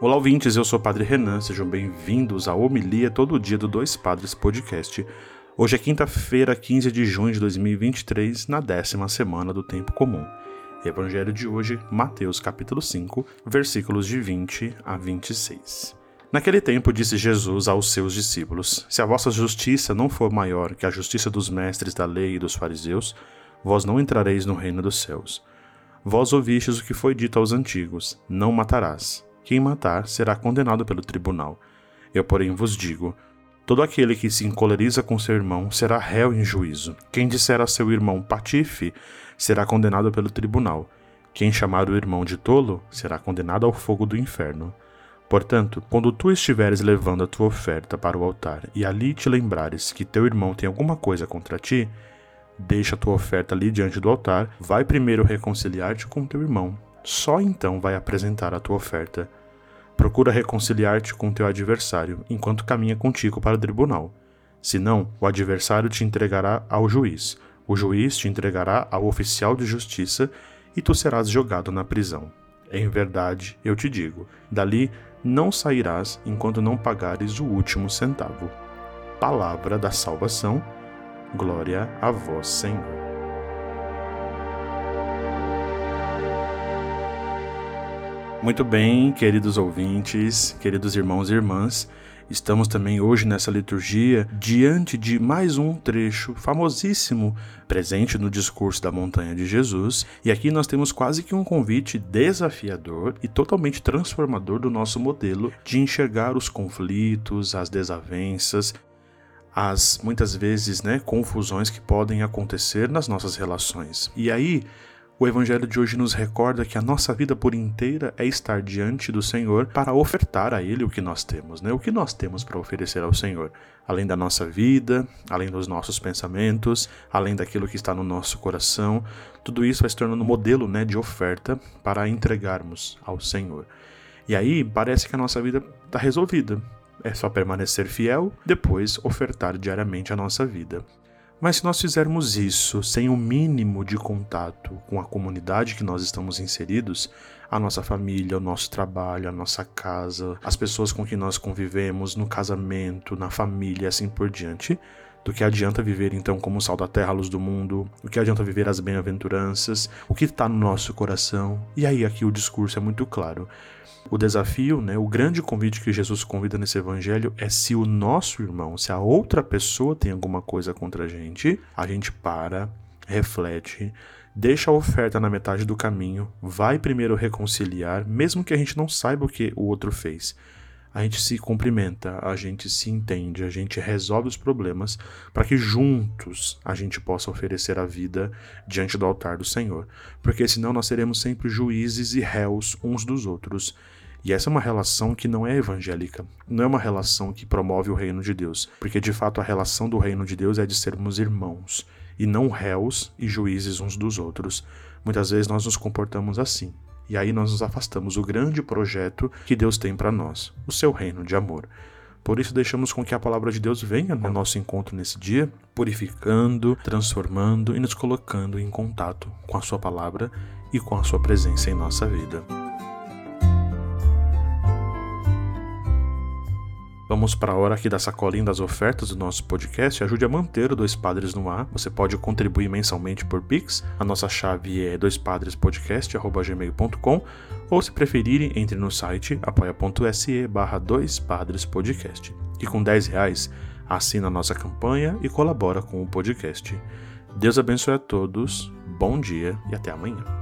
Olá, ouvintes, eu sou o Padre Renan, sejam bem-vindos à Homilia Todo Dia do Dois Padres Podcast. Hoje é quinta-feira, 15 de junho de 2023, na décima semana do Tempo Comum. Evangelho de hoje, Mateus capítulo 5, versículos de 20 a 26. Naquele tempo disse Jesus aos seus discípulos: Se a vossa justiça não for maior que a justiça dos mestres da lei e dos fariseus, vós não entrareis no reino dos céus. Vós ouvistes o que foi dito aos antigos: Não matarás quem matar será condenado pelo tribunal. Eu, porém, vos digo: todo aquele que se encoleriza com seu irmão será réu em juízo. Quem disser a seu irmão patife será condenado pelo tribunal. Quem chamar o irmão de tolo será condenado ao fogo do inferno. Portanto, quando tu estiveres levando a tua oferta para o altar e ali te lembrares que teu irmão tem alguma coisa contra ti, deixa a tua oferta ali diante do altar, vai primeiro reconciliar-te com teu irmão. Só então vai apresentar a tua oferta. Procura reconciliar-te com teu adversário enquanto caminha contigo para o tribunal. Senão, o adversário te entregará ao juiz, o juiz te entregará ao oficial de justiça e tu serás jogado na prisão. Em verdade, eu te digo: dali não sairás enquanto não pagares o último centavo. Palavra da salvação. Glória a vós, Senhor. Muito bem, queridos ouvintes, queridos irmãos e irmãs, estamos também hoje nessa liturgia diante de mais um trecho famosíssimo presente no discurso da montanha de Jesus, e aqui nós temos quase que um convite desafiador e totalmente transformador do nosso modelo de enxergar os conflitos, as desavenças, as muitas vezes, né, confusões que podem acontecer nas nossas relações. E aí, o Evangelho de hoje nos recorda que a nossa vida por inteira é estar diante do Senhor para ofertar a Ele o que nós temos, né? O que nós temos para oferecer ao Senhor, além da nossa vida, além dos nossos pensamentos, além daquilo que está no nosso coração, tudo isso vai se tornando um modelo, né, de oferta para entregarmos ao Senhor. E aí parece que a nossa vida está resolvida. É só permanecer fiel, depois ofertar diariamente a nossa vida. Mas se nós fizermos isso sem o mínimo de contato com a comunidade que nós estamos inseridos, a nossa família, o nosso trabalho, a nossa casa, as pessoas com quem nós convivemos, no casamento, na família assim por diante, do que adianta viver então como sal da terra, luz do mundo, o que adianta viver as bem-aventuranças, o que está no nosso coração. E aí aqui o discurso é muito claro. O desafio, né, o grande convite que Jesus convida nesse evangelho é se o nosso irmão, se a outra pessoa tem alguma coisa contra a gente, a gente para, reflete, deixa a oferta na metade do caminho, vai primeiro reconciliar, mesmo que a gente não saiba o que o outro fez. A gente se cumprimenta, a gente se entende, a gente resolve os problemas para que juntos a gente possa oferecer a vida diante do altar do Senhor. Porque senão nós seremos sempre juízes e réus uns dos outros e essa é uma relação que não é evangélica, não é uma relação que promove o reino de Deus, porque de fato a relação do reino de Deus é de sermos irmãos e não réus e juízes uns dos outros. Muitas vezes nós nos comportamos assim, e aí nós nos afastamos do grande projeto que Deus tem para nós, o seu reino de amor. Por isso, deixamos com que a palavra de Deus venha no nosso encontro nesse dia, purificando, transformando e nos colocando em contato com a Sua palavra e com a Sua presença em nossa vida. Vamos para a hora aqui da sacolinha das ofertas do nosso podcast. Ajude a manter o Dois Padres no ar. Você pode contribuir mensalmente por Pix. A nossa chave é doispadrespodcast.gmail.com ou se preferirem, entre no site apoia.se barra doispadrespodcast. E com 10 reais, assina a nossa campanha e colabora com o podcast. Deus abençoe a todos, bom dia e até amanhã.